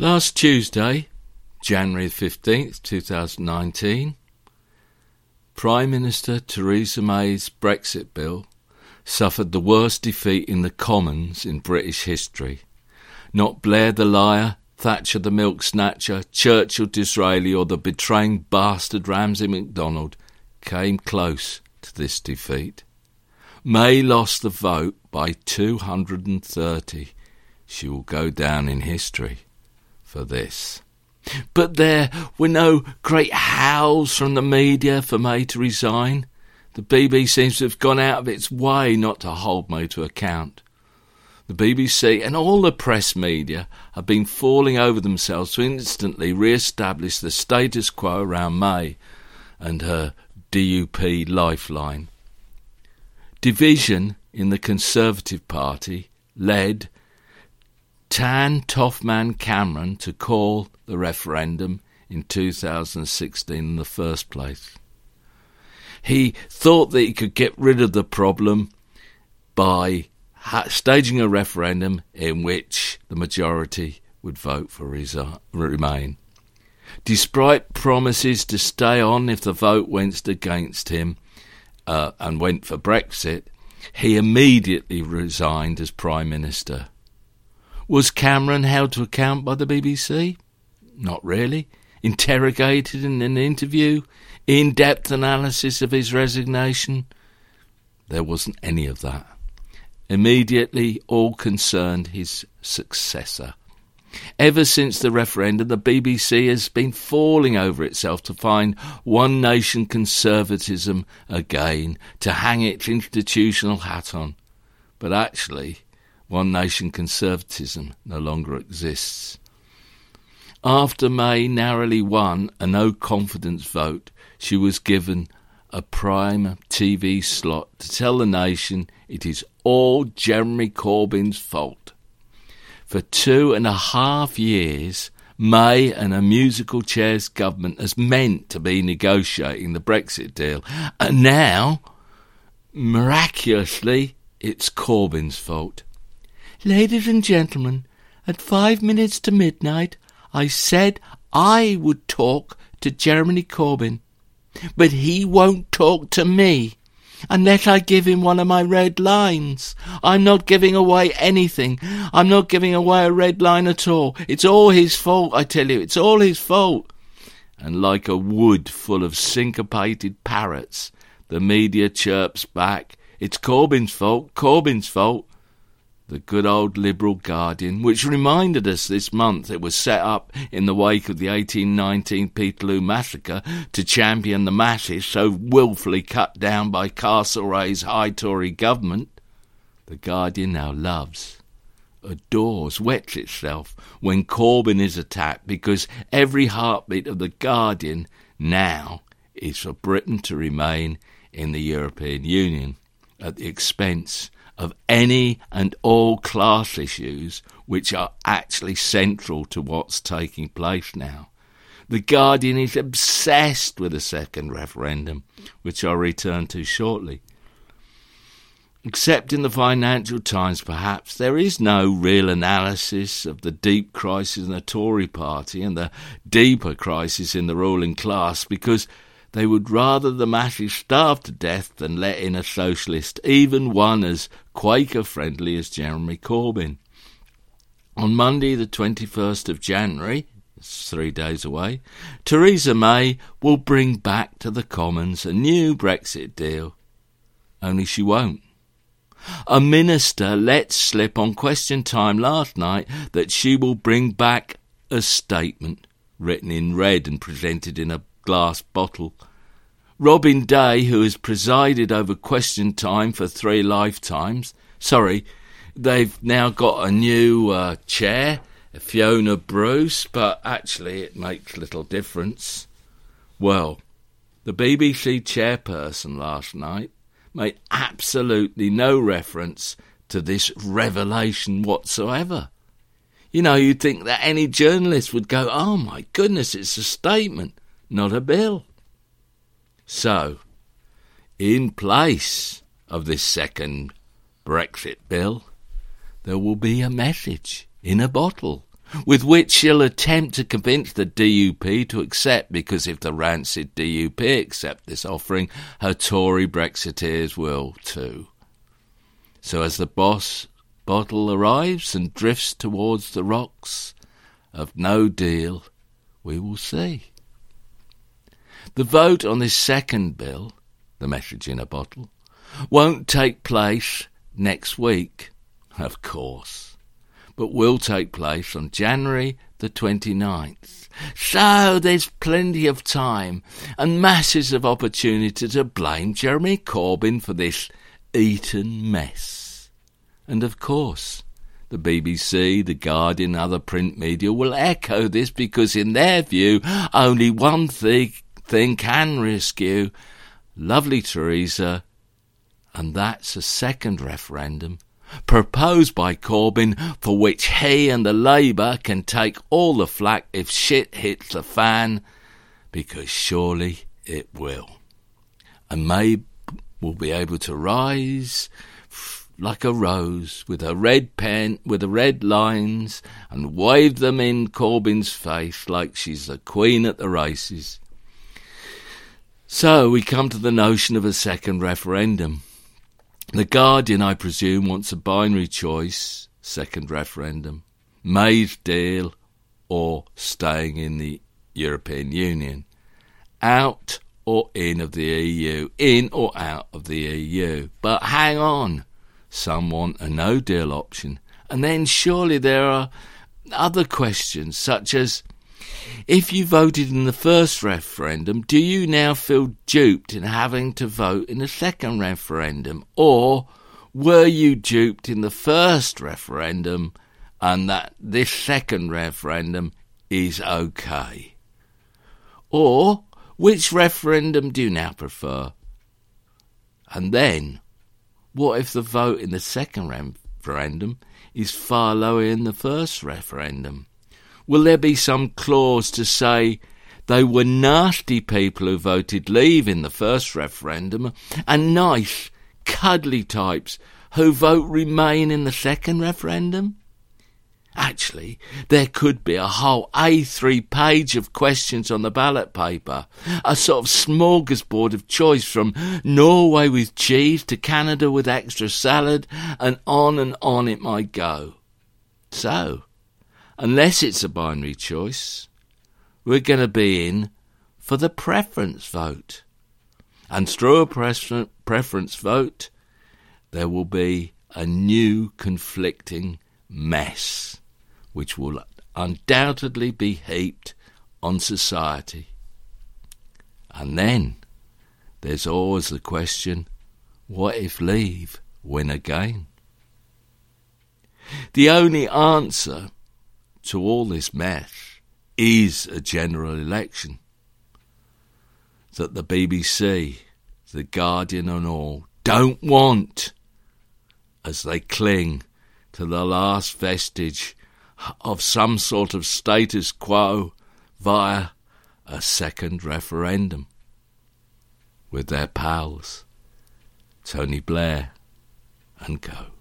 Last Tuesday, January 15th, 2019, Prime Minister Theresa May's Brexit bill suffered the worst defeat in the Commons in British history. Not Blair the liar, Thatcher the milk snatcher, Churchill Disraeli, or the betraying bastard Ramsay MacDonald came close to this defeat. May lost the vote by 230. She will go down in history for this. But there were no great howls from the media for May to resign. The BBC seems to have gone out of its way not to hold May to account. The BBC and all the press media have been falling over themselves to instantly re establish the status quo around May and her DUP lifeline. Division in the Conservative Party led Tan Toffman Cameron to call the referendum in 2016 in the first place. He thought that he could get rid of the problem by staging a referendum in which the majority would vote for resi- remain. Despite promises to stay on if the vote went against him uh, and went for Brexit, he immediately resigned as Prime Minister. Was Cameron held to account by the BBC? Not really. Interrogated in an interview? In depth analysis of his resignation? There wasn't any of that. Immediately, all concerned his successor. Ever since the referendum, the BBC has been falling over itself to find one nation conservatism again, to hang its institutional hat on. But actually, one nation conservatism no longer exists. After May narrowly won a no confidence vote, she was given a prime TV slot to tell the nation it is all Jeremy Corbyn's fault. For two and a half years, May and a musical chairs government has meant to be negotiating the Brexit deal, and now, miraculously, it's Corbyn's fault. Ladies and gentlemen, at five minutes to midnight, I said I would talk to Jeremy Corbyn, but he won't talk to me unless I give him one of my red lines. I'm not giving away anything. I'm not giving away a red line at all. It's all his fault, I tell you. It's all his fault. And like a wood full of syncopated parrots, the media chirps back, It's Corbyn's fault, Corbyn's fault the good old Liberal Guardian, which reminded us this month it was set up in the wake of the 1819 Peterloo massacre to champion the masses so wilfully cut down by Castlereagh's high Tory government, the Guardian now loves, adores, wets itself when Corbyn is attacked because every heartbeat of the Guardian now is for Britain to remain in the European Union at the expense of any and all class issues which are actually central to what's taking place now. The Guardian is obsessed with a second referendum, which I'll return to shortly. Except in the Financial Times, perhaps, there is no real analysis of the deep crisis in the Tory party and the deeper crisis in the ruling class because they would rather the masses starve to death than let in a socialist, even one as Quaker friendly as Jeremy Corbyn. On Monday, the 21st of January, it's three days away, Theresa May will bring back to the Commons a new Brexit deal. Only she won't. A minister let slip on question time last night that she will bring back a statement written in red and presented in a glass bottle. Robin Day, who has presided over question time for three lifetimes, sorry, they've now got a new uh, chair, Fiona Bruce, but actually it makes little difference. Well, the BBC chairperson last night made absolutely no reference to this revelation whatsoever. You know, you'd think that any journalist would go, oh my goodness, it's a statement not a bill. So, in place of this second Brexit bill, there will be a message in a bottle with which she'll attempt to convince the DUP to accept, because if the rancid DUP accept this offering, her Tory Brexiteers will too. So as the boss bottle arrives and drifts towards the rocks of no deal, we will see. The vote on this second bill, the message in a bottle, won't take place next week, of course, but will take place on January the 29th. So there's plenty of time and masses of opportunity to blame Jeremy Corbyn for this Eton mess. And of course, the BBC, The Guardian, other print media will echo this because, in their view, only one thing, thing can rescue lovely Theresa, and that's a second referendum proposed by Corbyn for which he and the Labour can take all the flak if shit hits the fan, because surely it will. And May will be able to rise like a rose with a red pen with the red lines and wave them in Corbyn's face like she's the queen at the races. So we come to the notion of a second referendum. The Guardian, I presume, wants a binary choice, second referendum, May's deal or staying in the European Union, out or in of the EU, in or out of the EU. But hang on, some want a no deal option. And then surely there are other questions, such as if you voted in the first referendum, do you now feel duped in having to vote in the second referendum? Or were you duped in the first referendum and that this second referendum is okay? Or which referendum do you now prefer? And then, what if the vote in the second referendum is far lower than the first referendum? Will there be some clause to say they were nasty people who voted leave in the first referendum and nice, cuddly types who vote remain in the second referendum? Actually, there could be a whole A3 page of questions on the ballot paper, a sort of smorgasbord of choice from Norway with cheese to Canada with extra salad, and on and on it might go. So, unless it's a binary choice, we're going to be in for the preference vote. And through a preference vote, there will be a new conflicting mess, which will undoubtedly be heaped on society. And then there's always the question what if leave win again? The only answer to all this mess is a general election. That the BBC, the Guardian, and all don't want as they cling to the last vestige of some sort of status quo via a second referendum with their pals, Tony Blair and co.